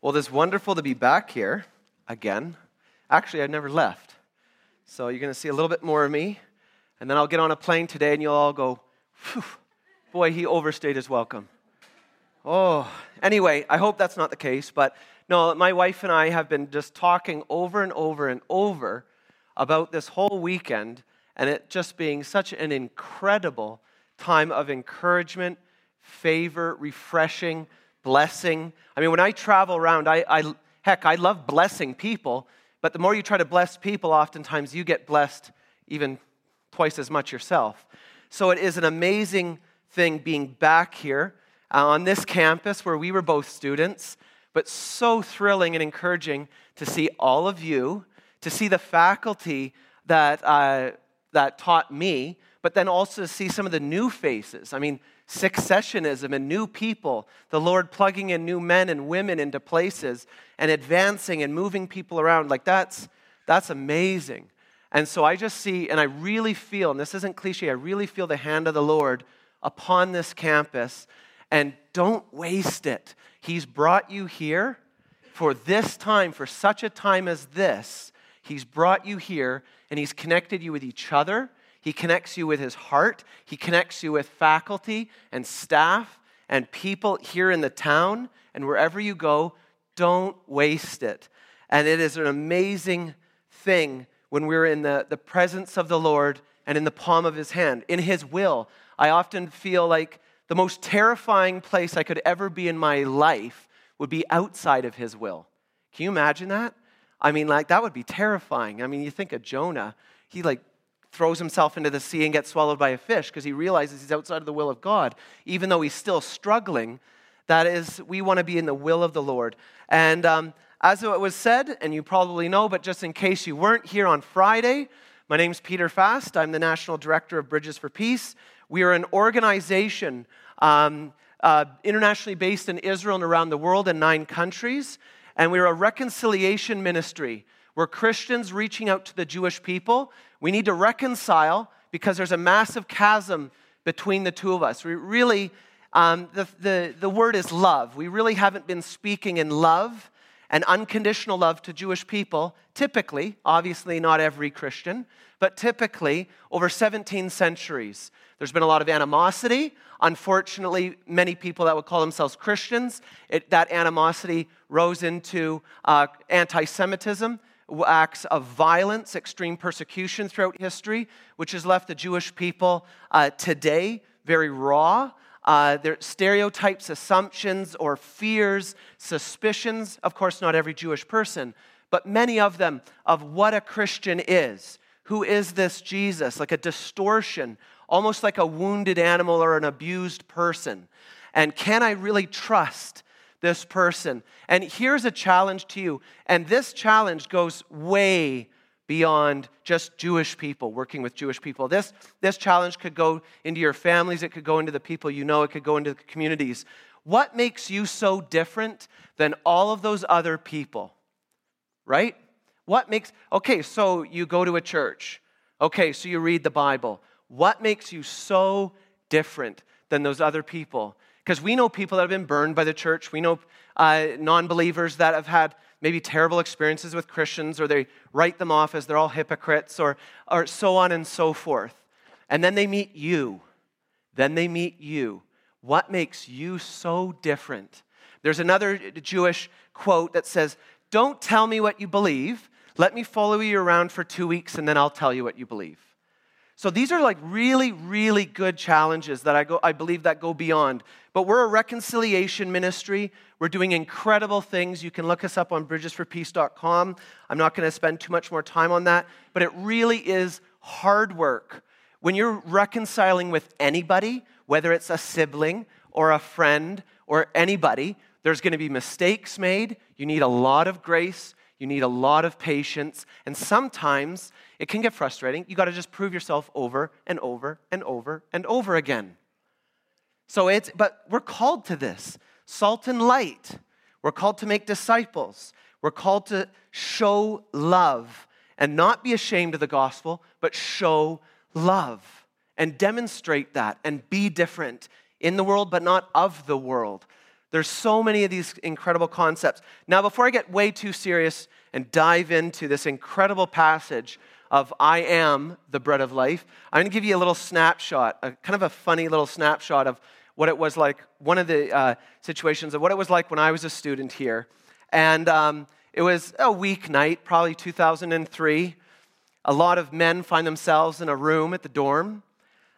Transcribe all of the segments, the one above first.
Well, it's wonderful to be back here again. Actually, I've never left. So you're going to see a little bit more of me. And then I'll get on a plane today and you'll all go, boy, he overstayed his welcome. Oh, anyway, I hope that's not the case. But no, my wife and I have been just talking over and over and over about this whole weekend and it just being such an incredible time of encouragement, favor, refreshing, blessing. I mean, when I travel around, I, I heck, I love blessing people, but the more you try to bless people, oftentimes you get blessed even twice as much yourself. So it is an amazing thing being back here uh, on this campus where we were both students, but so thrilling and encouraging to see all of you, to see the faculty that, uh, that taught me, but then also to see some of the new faces. I mean, successionism and new people, the Lord plugging in new men and women into places and advancing and moving people around. Like that's, that's amazing. And so I just see, and I really feel, and this isn't cliche, I really feel the hand of the Lord upon this campus. And don't waste it. He's brought you here for this time, for such a time as this. He's brought you here, and He's connected you with each other he connects you with his heart. He connects you with faculty and staff and people here in the town and wherever you go. Don't waste it. And it is an amazing thing when we're in the, the presence of the Lord and in the palm of his hand, in his will. I often feel like the most terrifying place I could ever be in my life would be outside of his will. Can you imagine that? I mean, like, that would be terrifying. I mean, you think of Jonah. He, like, throws himself into the sea and gets swallowed by a fish because he realizes he's outside of the will of God, even though he's still struggling. That is, we want to be in the will of the Lord. And um, as it was said, and you probably know, but just in case you weren't here on Friday, my name's Peter Fast. I'm the National Director of Bridges for Peace. We are an organization um, uh, internationally based in Israel and around the world in nine countries. And we're a reconciliation ministry. We're Christians reaching out to the Jewish people we need to reconcile because there's a massive chasm between the two of us. We really, um, the, the, the word is love. We really haven't been speaking in love and unconditional love to Jewish people, typically, obviously not every Christian, but typically over 17 centuries. There's been a lot of animosity. Unfortunately, many people that would call themselves Christians, it, that animosity rose into uh, anti Semitism acts of violence, extreme persecution throughout history, which has left the Jewish people uh, today very raw. Uh, their stereotypes, assumptions, or fears, suspicions. Of course, not every Jewish person, but many of them of what a Christian is. Who is this Jesus? Like a distortion, almost like a wounded animal or an abused person. And can I really trust this person. And here's a challenge to you. And this challenge goes way beyond just Jewish people, working with Jewish people. This, this challenge could go into your families, it could go into the people you know, it could go into the communities. What makes you so different than all of those other people? Right? What makes, okay, so you go to a church. Okay, so you read the Bible. What makes you so different than those other people? Because we know people that have been burned by the church. We know uh, non believers that have had maybe terrible experiences with Christians, or they write them off as they're all hypocrites, or, or so on and so forth. And then they meet you. Then they meet you. What makes you so different? There's another Jewish quote that says, Don't tell me what you believe. Let me follow you around for two weeks and then I'll tell you what you believe. So these are like really, really good challenges that I, go, I believe that go beyond. But we're a reconciliation ministry. We're doing incredible things. You can look us up on bridgesforpeace.com. I'm not going to spend too much more time on that, but it really is hard work. When you're reconciling with anybody, whether it's a sibling or a friend or anybody, there's going to be mistakes made. You need a lot of grace. You need a lot of patience. And sometimes it can get frustrating. You got to just prove yourself over and over and over and over again. So it's, but we're called to this salt and light. We're called to make disciples. We're called to show love and not be ashamed of the gospel, but show love and demonstrate that and be different in the world, but not of the world. There's so many of these incredible concepts. Now, before I get way too serious and dive into this incredible passage of I am the bread of life, I'm going to give you a little snapshot, a kind of a funny little snapshot of what it was like, one of the uh, situations of what it was like when I was a student here. And um, it was a weeknight, probably 2003. A lot of men find themselves in a room at the dorm.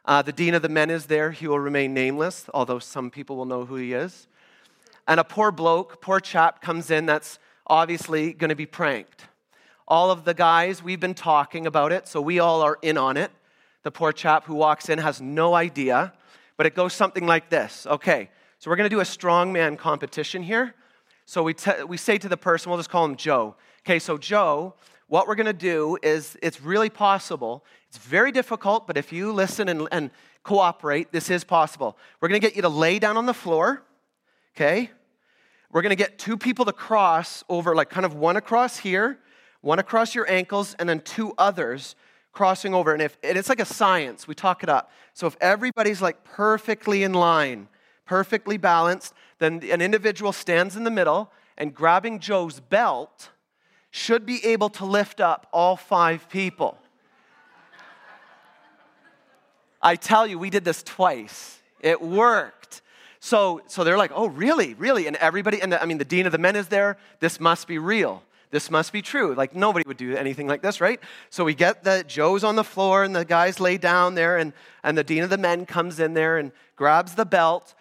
Uh, the dean of the men is there. He will remain nameless, although some people will know who he is. And a poor bloke, poor chap comes in that's obviously going to be pranked. All of the guys, we've been talking about it, so we all are in on it. The poor chap who walks in has no idea, but it goes something like this. Okay, so we're going to do a strongman competition here. So we, we say to the person, we'll just call him Joe. Okay, so Joe, what we're going to do is it's really possible. It's very difficult, but if you listen and, and cooperate, this is possible. We're going to get you to lay down on the floor okay? We're gonna get two people to cross over, like kind of one across here, one across your ankles, and then two others crossing over. And if and it's like a science, we talk it up. So if everybody's like perfectly in line, perfectly balanced, then an individual stands in the middle and grabbing Joe's belt should be able to lift up all five people. I tell you, we did this twice. It worked. So, so they're like, oh, really, really? And everybody, and the, I mean, the dean of the men is there. This must be real. This must be true. Like, nobody would do anything like this, right? So we get the, Joe's on the floor, and the guys lay down there, and, and the dean of the men comes in there and grabs the belt.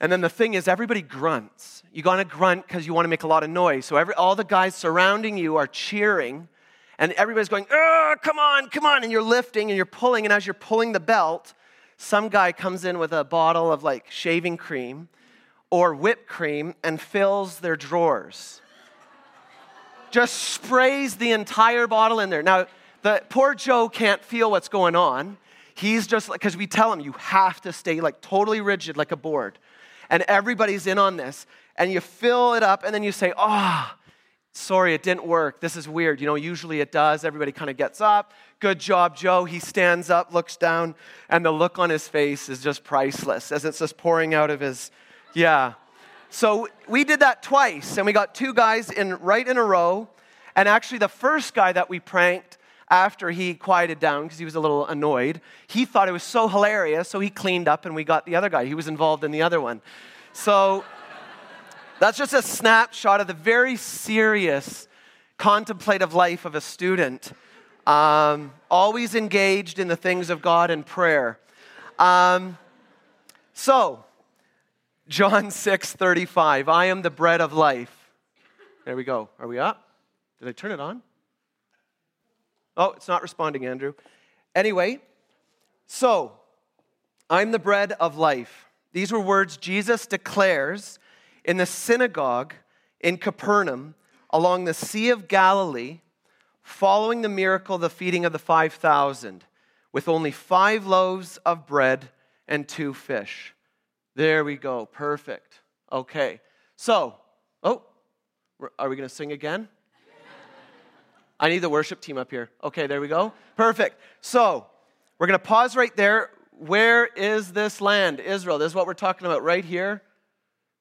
And then the thing is, everybody grunts. You gotta grunt because you wanna make a lot of noise. So every, all the guys surrounding you are cheering, and everybody's going, oh, come on, come on. And you're lifting and you're pulling, and as you're pulling the belt, some guy comes in with a bottle of like shaving cream or whipped cream and fills their drawers. Just sprays the entire bottle in there. Now, the poor Joe can't feel what's going on. He's just like, because we tell him you have to stay like totally rigid like a board. And everybody's in on this. And you fill it up and then you say, oh, sorry, it didn't work. This is weird. You know, usually it does. Everybody kind of gets up. Good job, Joe. He stands up, looks down, and the look on his face is just priceless as it's just pouring out of his, yeah. So we did that twice, and we got two guys in right in a row. And actually, the first guy that we pranked after he quieted down because he was a little annoyed, he thought it was so hilarious, so he cleaned up, and we got the other guy. He was involved in the other one. So that's just a snapshot of the very serious contemplative life of a student, um, always engaged in the things of God and prayer. Um, so, John 6 35, I am the bread of life. There we go. Are we up? Did I turn it on? Oh, it's not responding, Andrew. Anyway, so, I'm the bread of life. These were words Jesus declares in the synagogue in Capernaum along the Sea of Galilee, following the miracle of the feeding of the 5,000, with only five loaves of bread and two fish. There we go. Perfect. Okay. So, oh, are we going to sing again? I need the worship team up here. Okay, there we go. Perfect. So, we're going to pause right there. Where is this land? Israel. This is what we're talking about right here.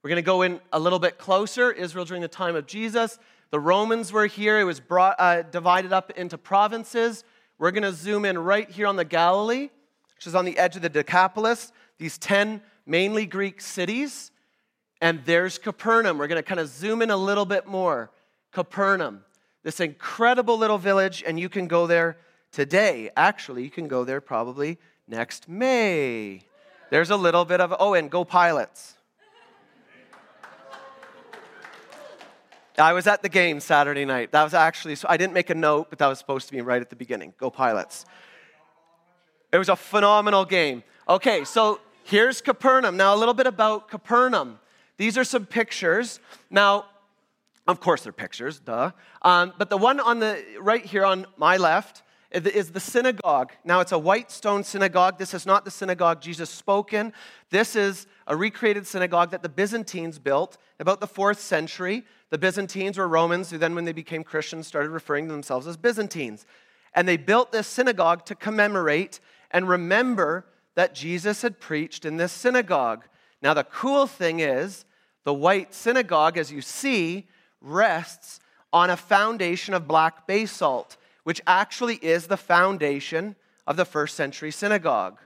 We're going to go in a little bit closer. Israel during the time of Jesus. The Romans were here. It was brought, uh, divided up into provinces. We're going to zoom in right here on the Galilee, which is on the edge of the Decapolis, these 10 mainly Greek cities. And there's Capernaum. We're going to kind of zoom in a little bit more. Capernaum, this incredible little village, and you can go there today. Actually, you can go there probably next May. There's a little bit of, oh, and go pilots. I was at the game Saturday night. That was actually, so I didn't make a note, but that was supposed to be right at the beginning. Go Pilots. It was a phenomenal game. Okay, so here's Capernaum. Now, a little bit about Capernaum. These are some pictures. Now, of course, they're pictures, duh. Um, but the one on the right here on my left is the synagogue. Now, it's a white stone synagogue. This is not the synagogue Jesus spoke in. This is a recreated synagogue that the Byzantines built about the fourth century. The Byzantines were Romans who then, when they became Christians, started referring to themselves as Byzantines. And they built this synagogue to commemorate and remember that Jesus had preached in this synagogue. Now, the cool thing is, The white synagogue, as you see, rests on a foundation of black basalt, which actually is the foundation of the first century synagogue,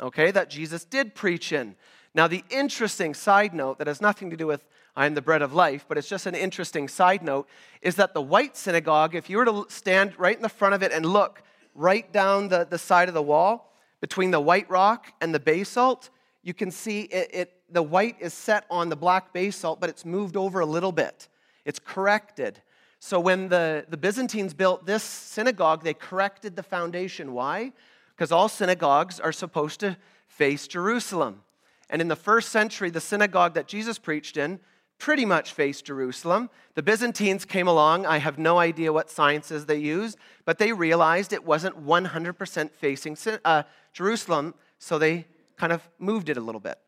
okay, that Jesus did preach in. Now, the interesting side note that has nothing to do with I am the bread of life, but it's just an interesting side note is that the white synagogue, if you were to stand right in the front of it and look right down the, the side of the wall between the white rock and the basalt, you can see it, it the white is set on the black basalt, but it's moved over a little bit. It's corrected. So when the, the Byzantines built this synagogue, they corrected the foundation. Why? Because all synagogues are supposed to face Jerusalem. And in the first century, the synagogue that Jesus preached in pretty much faced Jerusalem. The Byzantines came along. I have no idea what sciences they used, but they realized it wasn't 100% facing uh, Jerusalem, so they kind of moved it a little bit.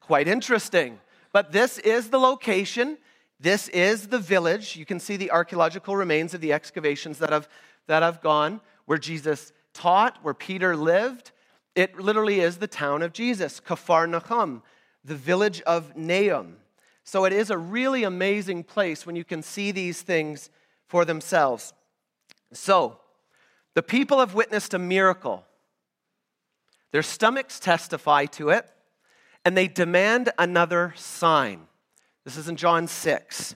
Quite interesting. But this is the location. This is the village. You can see the archaeological remains of the excavations that have, that have gone where Jesus taught, where Peter lived. It literally is the town of Jesus, Kafar Nahum, the village of Nahum. So it is a really amazing place when you can see these things for themselves. So, the people have witnessed a miracle. Their stomachs testify to it, and they demand another sign. This is in John 6.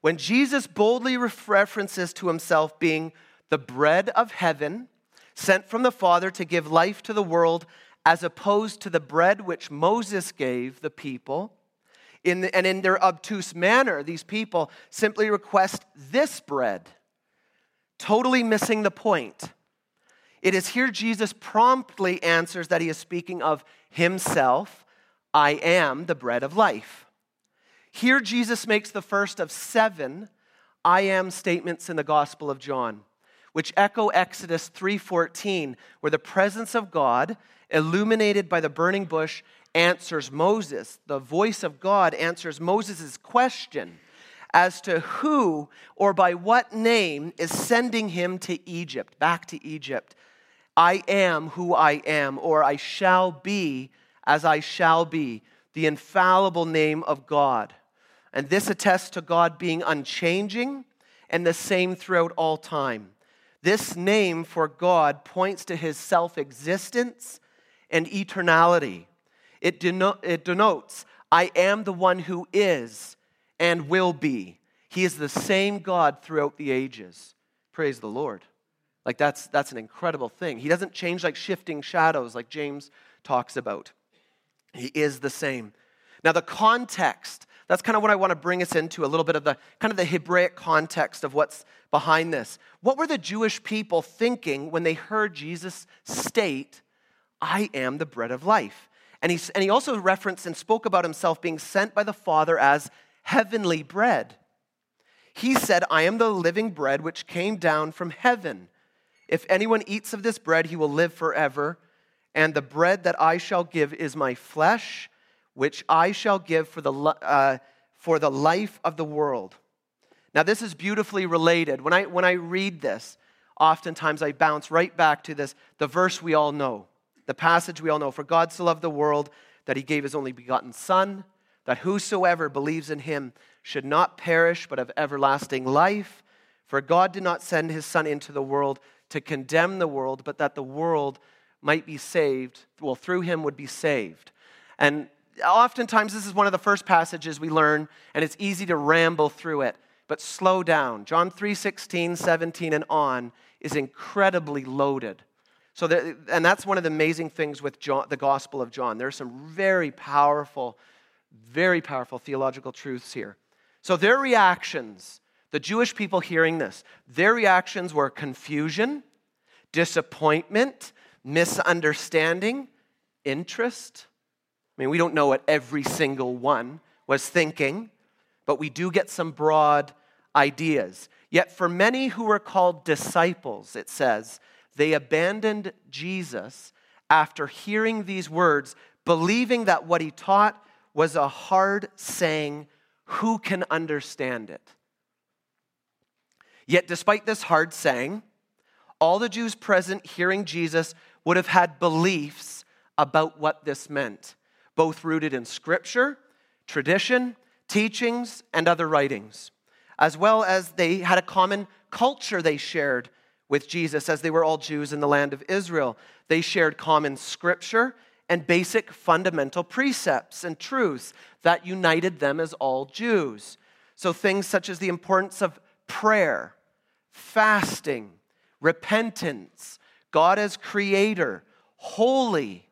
When Jesus boldly references to himself being the bread of heaven, sent from the Father to give life to the world, as opposed to the bread which Moses gave the people, in the, and in their obtuse manner, these people simply request this bread, totally missing the point. It is here Jesus promptly answers that he is speaking of himself I am the bread of life. Here, Jesus makes the first of seven I am statements in the Gospel of John, which echo Exodus 3:14, where the presence of God, illuminated by the burning bush, answers Moses. The voice of God answers Moses' question as to who or by what name is sending him to Egypt, back to Egypt. I am who I am, or I shall be as I shall be, the infallible name of God. And this attests to God being unchanging and the same throughout all time. This name for God points to his self existence and eternality. It, deno- it denotes, I am the one who is and will be. He is the same God throughout the ages. Praise the Lord. Like that's, that's an incredible thing. He doesn't change like shifting shadows, like James talks about. He is the same. Now, the context, that's kind of what I want to bring us into a little bit of the kind of the Hebraic context of what's behind this. What were the Jewish people thinking when they heard Jesus state, I am the bread of life? And he, and he also referenced and spoke about himself being sent by the Father as heavenly bread. He said, I am the living bread which came down from heaven. If anyone eats of this bread, he will live forever. And the bread that I shall give is my flesh, which I shall give for the, uh, for the life of the world. Now, this is beautifully related. When I, when I read this, oftentimes I bounce right back to this, the verse we all know. The passage we all know For God so loved the world that he gave his only begotten Son, that whosoever believes in him should not perish but have everlasting life. For God did not send his Son into the world to condemn the world, but that the world might be saved, well, through him would be saved. And oftentimes, this is one of the first passages we learn, and it's easy to ramble through it. But slow down. John 3 16, 17, and on is incredibly loaded so, that, and that's one of the amazing things with John, the Gospel of John. There are some very powerful, very powerful theological truths here. So, their reactions, the Jewish people hearing this, their reactions were confusion, disappointment, misunderstanding, interest. I mean, we don't know what every single one was thinking, but we do get some broad ideas. Yet, for many who were called disciples, it says, they abandoned Jesus after hearing these words, believing that what he taught was a hard saying. Who can understand it? Yet, despite this hard saying, all the Jews present hearing Jesus would have had beliefs about what this meant, both rooted in scripture, tradition, teachings, and other writings, as well as they had a common culture they shared with Jesus as they were all Jews in the land of Israel. They shared common scripture and basic fundamental precepts and truths that united them as all Jews. So things such as the importance of prayer, fasting, repentance, God as creator, holy,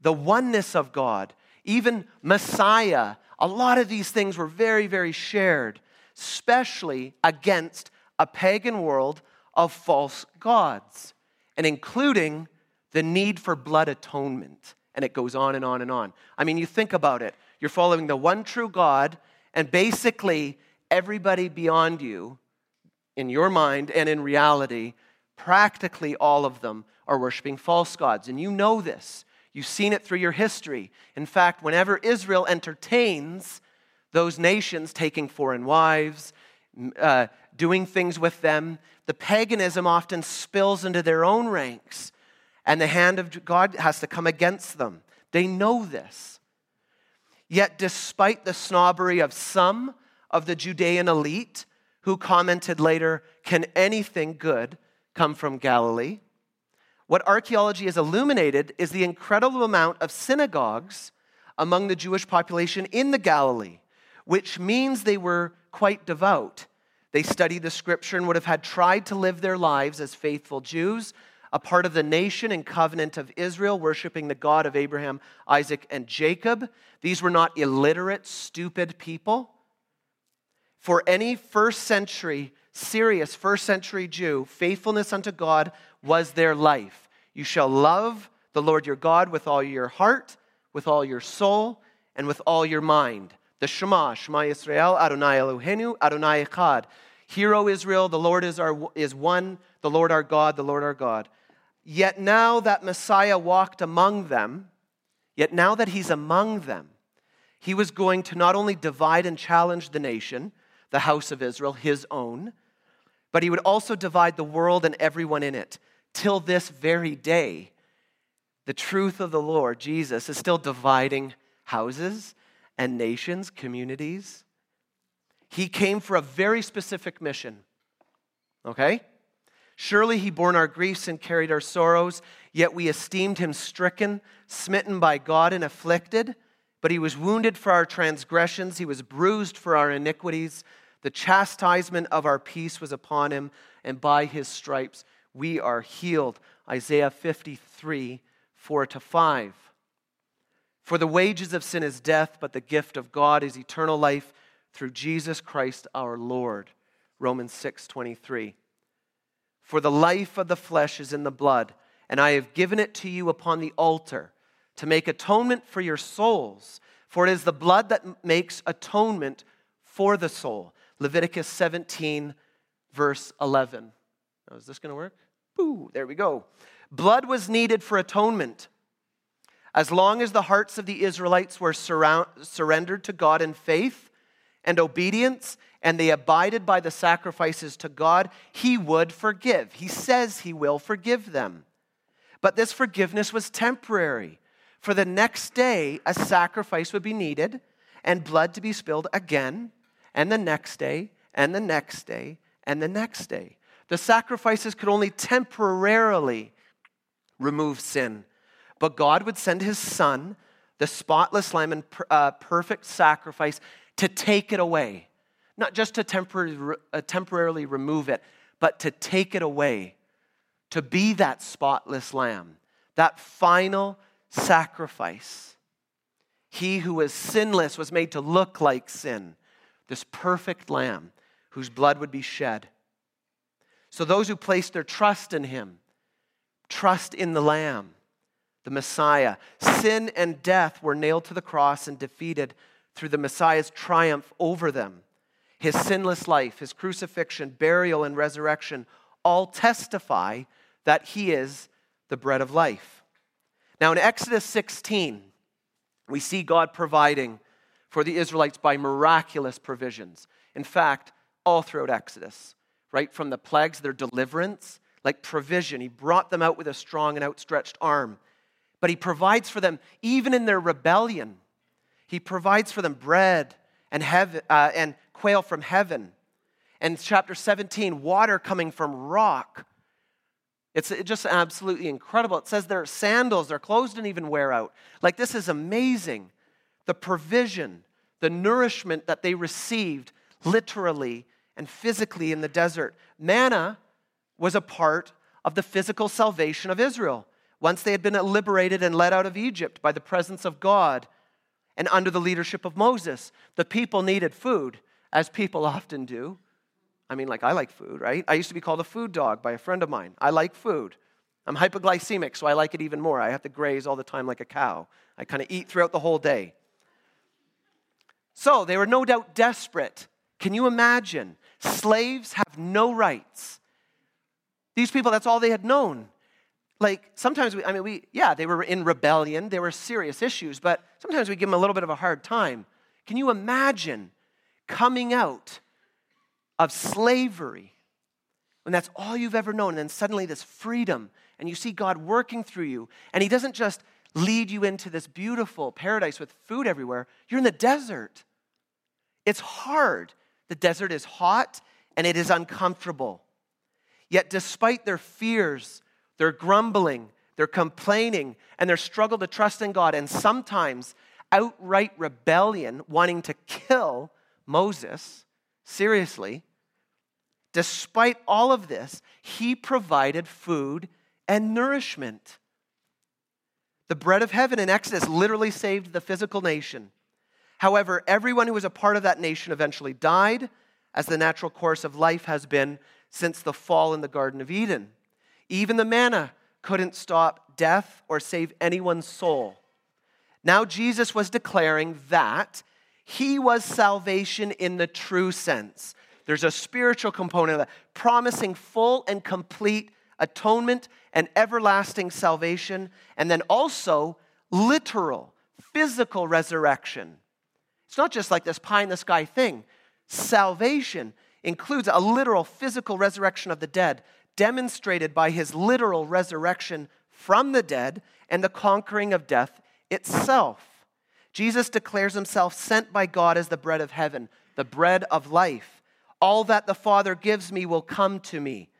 the oneness of God, even Messiah. A lot of these things were very, very shared, especially against a pagan world of false gods, and including the need for blood atonement. And it goes on and on and on. I mean, you think about it. You're following the one true God, and basically everybody beyond you, in your mind and in reality, practically all of them are worshiping false gods. And you know this. You've seen it through your history. In fact, whenever Israel entertains those nations taking foreign wives, uh, doing things with them, the paganism often spills into their own ranks, and the hand of God has to come against them. They know this. Yet, despite the snobbery of some of the Judean elite, who commented later, Can anything good come from Galilee? What archaeology has illuminated is the incredible amount of synagogues among the Jewish population in the Galilee, which means they were quite devout. They studied the scripture and would have had tried to live their lives as faithful Jews, a part of the nation and covenant of Israel, worshiping the God of Abraham, Isaac, and Jacob. These were not illiterate, stupid people. For any first century, serious first century Jew, faithfulness unto God was their life. You shall love the Lord your God with all your heart, with all your soul, and with all your mind. The Shema, Shema Yisrael, Adonai Eloheinu, Adonai Echad. Hear, O Israel, the Lord is, our, is one, the Lord our God, the Lord our God. Yet now that Messiah walked among them, yet now that he's among them, he was going to not only divide and challenge the nation, the house of Israel, his own, but he would also divide the world and everyone in it till this very day, the truth of the Lord, Jesus, is still dividing houses and nations, communities. He came for a very specific mission. Okay? Surely he bore our griefs and carried our sorrows, yet we esteemed him stricken, smitten by God, and afflicted. But he was wounded for our transgressions, he was bruised for our iniquities. The chastisement of our peace was upon him, and by his stripes we are healed. Isaiah 53, 4 to 5. For the wages of sin is death, but the gift of God is eternal life through Jesus Christ our Lord. Romans 6, 23. For the life of the flesh is in the blood, and I have given it to you upon the altar to make atonement for your souls. For it is the blood that makes atonement for the soul. Leviticus 17, verse 11. Now, is this going to work? Boo, there we go. Blood was needed for atonement. As long as the hearts of the Israelites were surround, surrendered to God in faith and obedience, and they abided by the sacrifices to God, He would forgive. He says He will forgive them. But this forgiveness was temporary. For the next day, a sacrifice would be needed and blood to be spilled again, and the next day, and the next day, and the next day. The sacrifices could only temporarily remove sin. But God would send his son, the spotless lamb and uh, perfect sacrifice, to take it away. Not just to uh, temporarily remove it, but to take it away. To be that spotless lamb, that final sacrifice. He who was sinless was made to look like sin, this perfect lamb whose blood would be shed. So those who place their trust in him, trust in the Lamb, the Messiah. Sin and death were nailed to the cross and defeated through the Messiah's triumph over them. His sinless life, his crucifixion, burial, and resurrection all testify that he is the bread of life. Now, in Exodus 16, we see God providing for the Israelites by miraculous provisions. In fact, all throughout Exodus right? From the plagues, their deliverance, like provision. He brought them out with a strong and outstretched arm. But He provides for them even in their rebellion. He provides for them bread and, heaven, uh, and quail from heaven. And chapter 17, water coming from rock. It's just absolutely incredible. It says their sandals, their clothes didn't even wear out. Like, this is amazing. The provision, the nourishment that they received literally and physically in the desert. Manna was a part of the physical salvation of Israel. Once they had been liberated and led out of Egypt by the presence of God and under the leadership of Moses, the people needed food, as people often do. I mean, like, I like food, right? I used to be called a food dog by a friend of mine. I like food. I'm hypoglycemic, so I like it even more. I have to graze all the time like a cow. I kind of eat throughout the whole day. So they were no doubt desperate. Can you imagine? Slaves have no rights. These people, that's all they had known. Like sometimes we, I mean, we, yeah, they were in rebellion, they were serious issues, but sometimes we give them a little bit of a hard time. Can you imagine coming out of slavery when that's all you've ever known, and then suddenly this freedom, and you see God working through you, and He doesn't just lead you into this beautiful paradise with food everywhere, you're in the desert. It's hard. The desert is hot and it is uncomfortable. Yet, despite their fears, their grumbling, their complaining, and their struggle to trust in God, and sometimes outright rebellion, wanting to kill Moses, seriously, despite all of this, he provided food and nourishment. The bread of heaven in Exodus literally saved the physical nation. However, everyone who was a part of that nation eventually died, as the natural course of life has been since the fall in the Garden of Eden. Even the manna couldn't stop death or save anyone's soul. Now, Jesus was declaring that he was salvation in the true sense. There's a spiritual component of that, promising full and complete atonement and everlasting salvation, and then also literal, physical resurrection. It's not just like this pie in the sky thing. Salvation includes a literal physical resurrection of the dead, demonstrated by his literal resurrection from the dead and the conquering of death itself. Jesus declares himself sent by God as the bread of heaven, the bread of life. All that the Father gives me will come to me,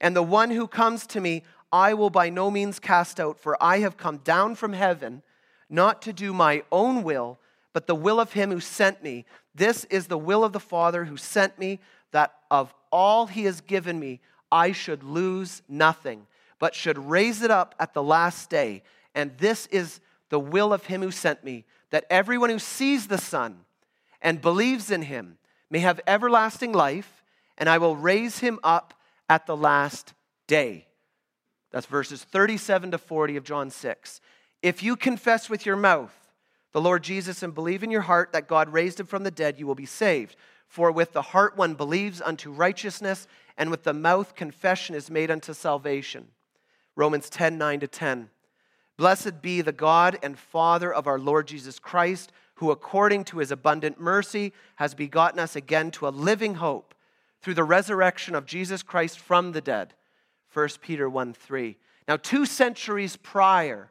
and the one who comes to me I will by no means cast out, for I have come down from heaven not to do my own will but the will of him who sent me. This is the will of the Father who sent me, that of all he has given me, I should lose nothing, but should raise it up at the last day. And this is the will of him who sent me, that everyone who sees the Son and believes in him may have everlasting life, and I will raise him up at the last day. That's verses 37 to 40 of John 6. If you confess with your mouth, the Lord Jesus and believe in your heart that God raised him from the dead, you will be saved. For with the heart one believes unto righteousness, and with the mouth confession is made unto salvation. Romans 10 9 to 10. Blessed be the God and Father of our Lord Jesus Christ, who according to his abundant mercy has begotten us again to a living hope through the resurrection of Jesus Christ from the dead. 1 Peter 1 3. Now, two centuries prior,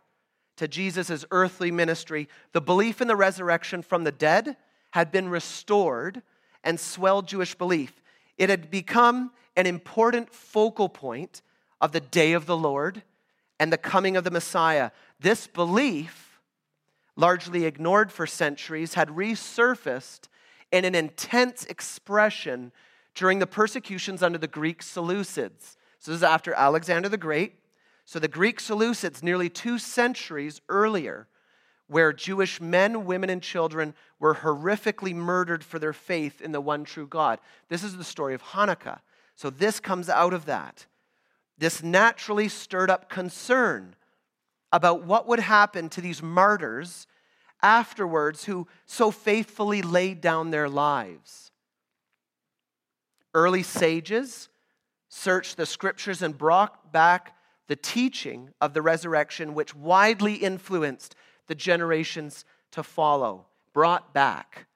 to Jesus' earthly ministry, the belief in the resurrection from the dead had been restored and swelled Jewish belief. It had become an important focal point of the day of the Lord and the coming of the Messiah. This belief, largely ignored for centuries, had resurfaced in an intense expression during the persecutions under the Greek Seleucids. So, this is after Alexander the Great so the Greek Seleucids, nearly two centuries earlier, where Jewish men, women, and children were horrifically murdered for their faith in the one true God. This is the story of Hanukkah. So this comes out of that. This naturally stirred up concern about what would happen to these martyrs afterwards who so faithfully laid down their lives. Early sages searched the scriptures and brought back the teaching of the resurrection, which widely influenced the generations to follow, brought back.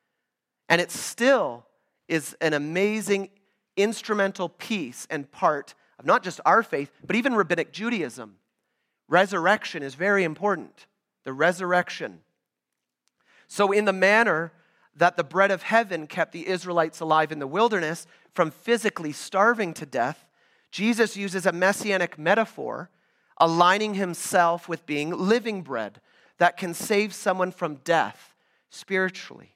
And it still is an amazing instrumental piece and part of not just our faith, but even rabbinic Judaism. Resurrection is very important. The resurrection. So, in the manner that the bread of heaven kept the Israelites alive in the wilderness from physically starving to death, Jesus uses a messianic metaphor, aligning himself with being living bread that can save someone from death spiritually.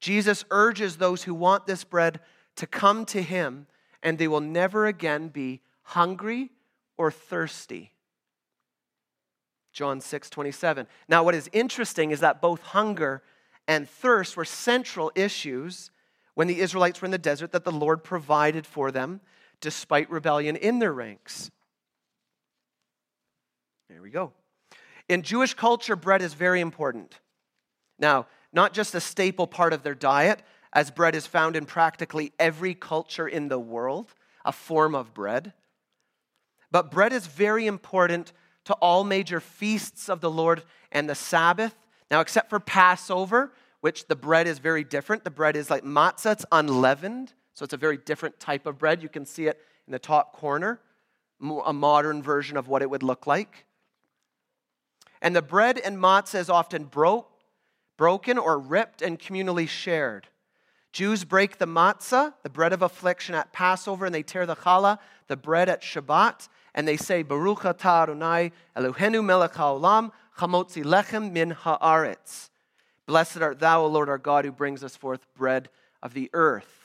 Jesus urges those who want this bread to come to him, and they will never again be hungry or thirsty. John 6 27. Now, what is interesting is that both hunger and thirst were central issues when the Israelites were in the desert that the Lord provided for them despite rebellion in their ranks. There we go. In Jewish culture, bread is very important. Now, not just a staple part of their diet, as bread is found in practically every culture in the world, a form of bread. But bread is very important to all major feasts of the Lord and the Sabbath. Now, except for Passover, which the bread is very different. The bread is like matzah, it's unleavened, so it's a very different type of bread. You can see it in the top corner, a modern version of what it would look like. And the bread and matzah is often broke, broken or ripped and communally shared. Jews break the matzah, the bread of affliction, at Passover, and they tear the challah, the bread at Shabbat, and they say, Baruch atah Adonai Eloheinu melech haolam chamotzi lechem min haaretz. Blessed art thou, O Lord our God, who brings us forth bread of the earth.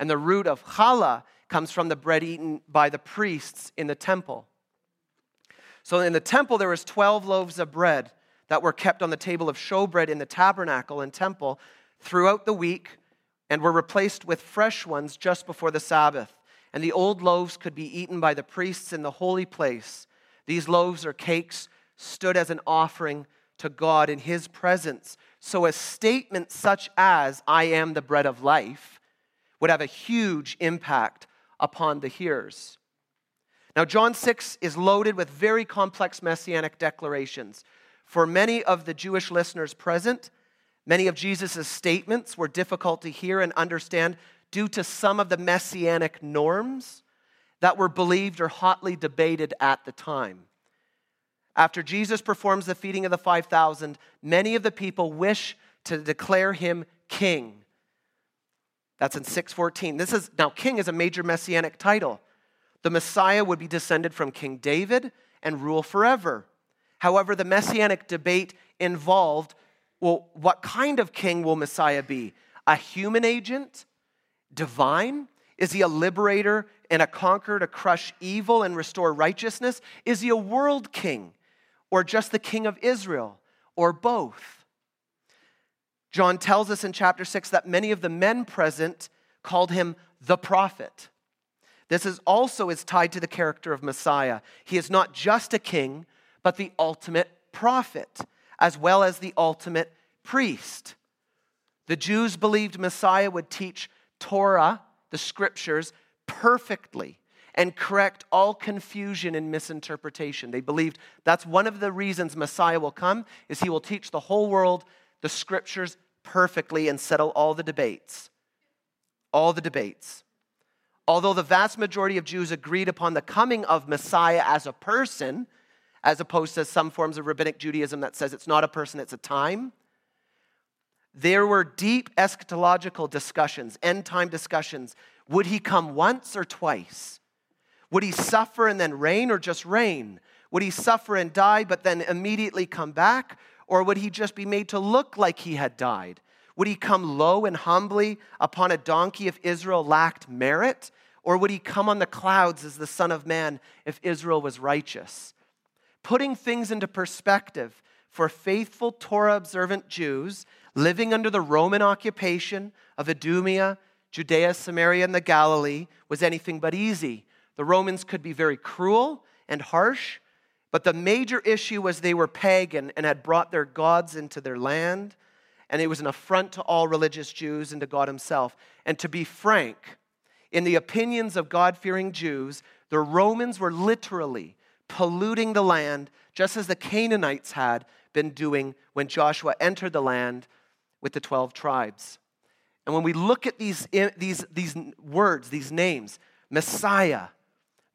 And the root of challah comes from the bread eaten by the priests in the temple. So in the temple, there was 12 loaves of bread that were kept on the table of showbread in the tabernacle and temple throughout the week and were replaced with fresh ones just before the Sabbath. And the old loaves could be eaten by the priests in the holy place. These loaves or cakes stood as an offering to God in his presence. So a statement such as, I am the bread of life, would have a huge impact upon the hearers. Now, John 6 is loaded with very complex messianic declarations. For many of the Jewish listeners present, many of Jesus' statements were difficult to hear and understand due to some of the messianic norms that were believed or hotly debated at the time. After Jesus performs the feeding of the 5,000, many of the people wish to declare him king. That's in 614. This is now king is a major messianic title. The Messiah would be descended from King David and rule forever. However, the messianic debate involved well, what kind of king will Messiah be? A human agent? Divine? Is he a liberator and a conqueror to crush evil and restore righteousness? Is he a world king or just the king of Israel or both? John tells us in chapter 6 that many of the men present called him the prophet. This is also is tied to the character of Messiah. He is not just a king, but the ultimate prophet, as well as the ultimate priest. The Jews believed Messiah would teach Torah, the scriptures, perfectly and correct all confusion and misinterpretation. They believed that's one of the reasons Messiah will come is he will teach the whole world the scriptures perfectly and settle all the debates. All the debates. Although the vast majority of Jews agreed upon the coming of Messiah as a person, as opposed to some forms of rabbinic Judaism that says it's not a person, it's a time, there were deep eschatological discussions, end time discussions. Would he come once or twice? Would he suffer and then reign or just reign? Would he suffer and die but then immediately come back? Or would he just be made to look like he had died? Would he come low and humbly upon a donkey if Israel lacked merit? Or would he come on the clouds as the Son of Man if Israel was righteous? Putting things into perspective for faithful Torah observant Jews living under the Roman occupation of Idumea, Judea, Samaria, and the Galilee was anything but easy. The Romans could be very cruel and harsh, but the major issue was they were pagan and had brought their gods into their land, and it was an affront to all religious Jews and to God Himself. And to be frank, in the opinions of God fearing Jews, the Romans were literally polluting the land just as the Canaanites had been doing when Joshua entered the land with the 12 tribes. And when we look at these, these, these words, these names, Messiah,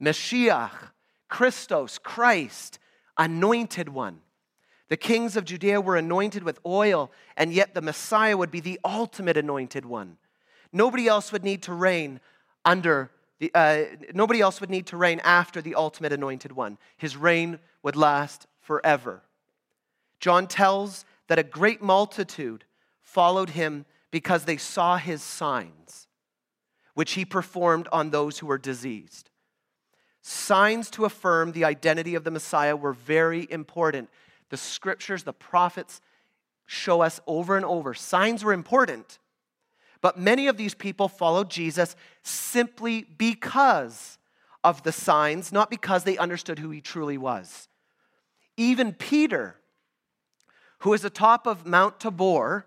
Mashiach, Christos, Christ, anointed one, The kings of Judea were anointed with oil, and yet the Messiah would be the ultimate anointed one. Nobody else would need to reign under the, uh, nobody else would need to reign after the ultimate anointed one. His reign would last forever. John tells that a great multitude followed him because they saw his signs, which he performed on those who were diseased. Signs to affirm the identity of the Messiah were very important. The scriptures, the prophets show us over and over. Signs were important. But many of these people followed Jesus simply because of the signs, not because they understood who he truly was. Even Peter, who was atop of Mount Tabor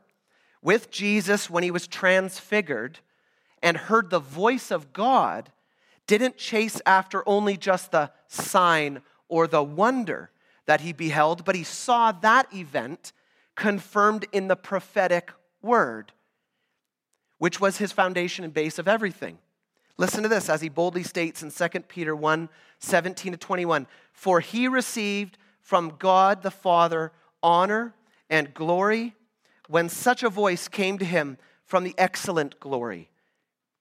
with Jesus when he was transfigured and heard the voice of God, didn't chase after only just the sign or the wonder that he beheld, but he saw that event confirmed in the prophetic word, which was his foundation and base of everything. Listen to this as he boldly states in 2 Peter 1 17 to 21 For he received from God the Father honor and glory when such a voice came to him from the excellent glory.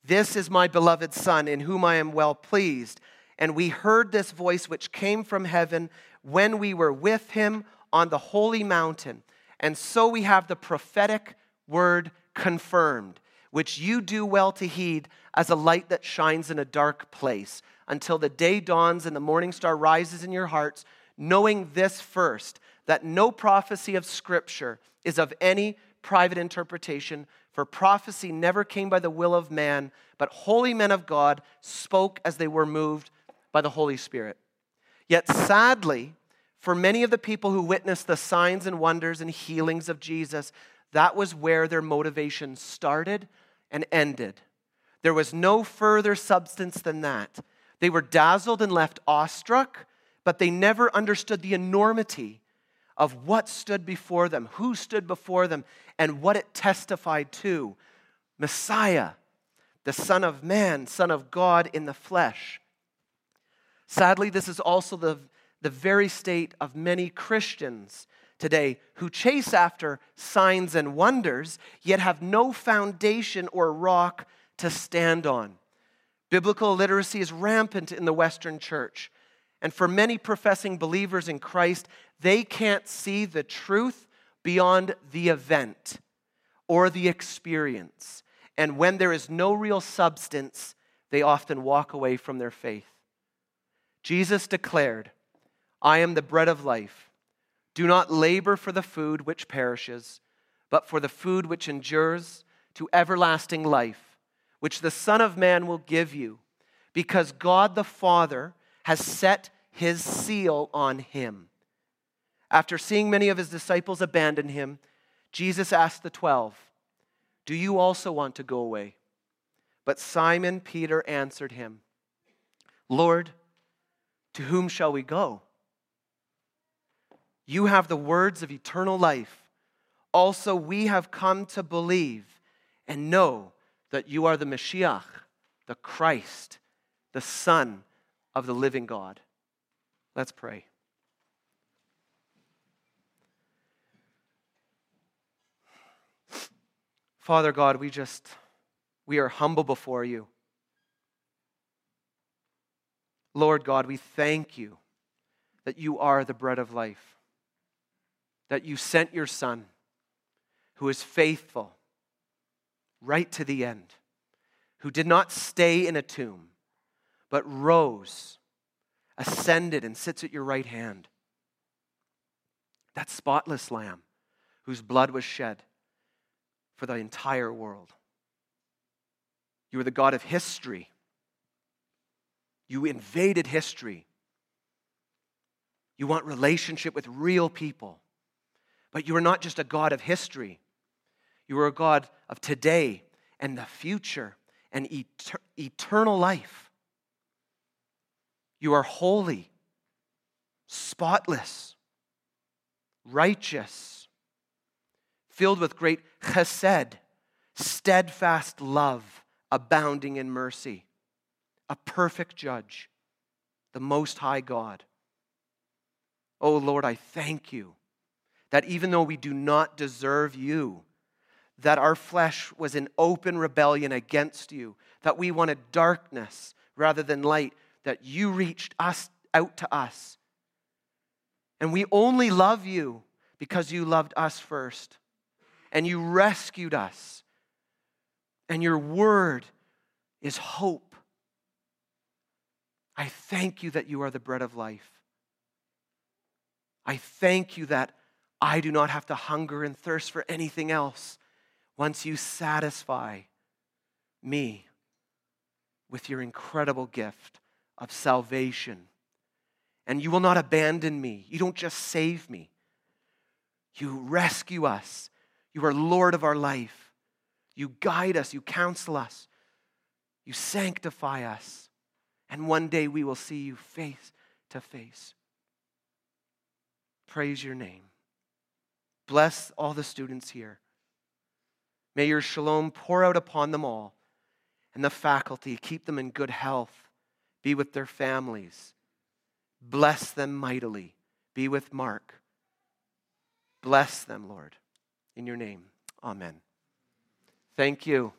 This is my beloved Son, in whom I am well pleased. And we heard this voice which came from heaven when we were with him on the holy mountain. And so we have the prophetic word confirmed, which you do well to heed as a light that shines in a dark place, until the day dawns and the morning star rises in your hearts, knowing this first, that no prophecy of Scripture is of any private interpretation, for prophecy never came by the will of man, but holy men of God spoke as they were moved by the Holy Spirit. Yet sadly, for many of the people who witnessed the signs and wonders and healings of Jesus, that was where their motivation started and ended. There was no further substance than that. They were dazzled and left awestruck, but they never understood the enormity of what stood before them, who stood before them, and what it testified to Messiah, the Son of Man, Son of God in the flesh. Sadly, this is also the, the very state of many Christians today who chase after signs and wonders, yet have no foundation or rock to stand on. Biblical literacy is rampant in the Western church. And for many professing believers in Christ, they can't see the truth beyond the event or the experience. And when there is no real substance, they often walk away from their faith. Jesus declared, I am the bread of life. Do not labor for the food which perishes, but for the food which endures to everlasting life, which the Son of Man will give you, because God the Father has set his seal on him. After seeing many of his disciples abandon him, Jesus asked the twelve, Do you also want to go away? But Simon Peter answered him, Lord, to whom shall we go? You have the words of eternal life. Also, we have come to believe and know that you are the Messiah, the Christ, the Son of the living God. Let's pray. Father God, we just, we are humble before you. Lord God, we thank you that you are the bread of life, that you sent your Son, who is faithful right to the end, who did not stay in a tomb, but rose ascended and sits at your right hand. That spotless lamb whose blood was shed for the entire world. You are the God of history. You invaded history. You want relationship with real people. But you are not just a God of history. You are a God of today and the future and etern- eternal life. You are holy, spotless, righteous, filled with great chesed, steadfast love, abounding in mercy, a perfect judge, the Most High God. Oh Lord, I thank you that even though we do not deserve you, that our flesh was in open rebellion against you, that we wanted darkness rather than light, that you reached us out to us. And we only love you because you loved us first. And you rescued us. And your word is hope. I thank you that you are the bread of life. I thank you that I do not have to hunger and thirst for anything else once you satisfy me with your incredible gift of salvation. And you will not abandon me. You don't just save me, you rescue us. You are Lord of our life. You guide us, you counsel us, you sanctify us. And one day we will see you face to face. Praise your name. Bless all the students here. May your shalom pour out upon them all and the faculty. Keep them in good health. Be with their families. Bless them mightily. Be with Mark. Bless them, Lord. In your name, amen. Thank you.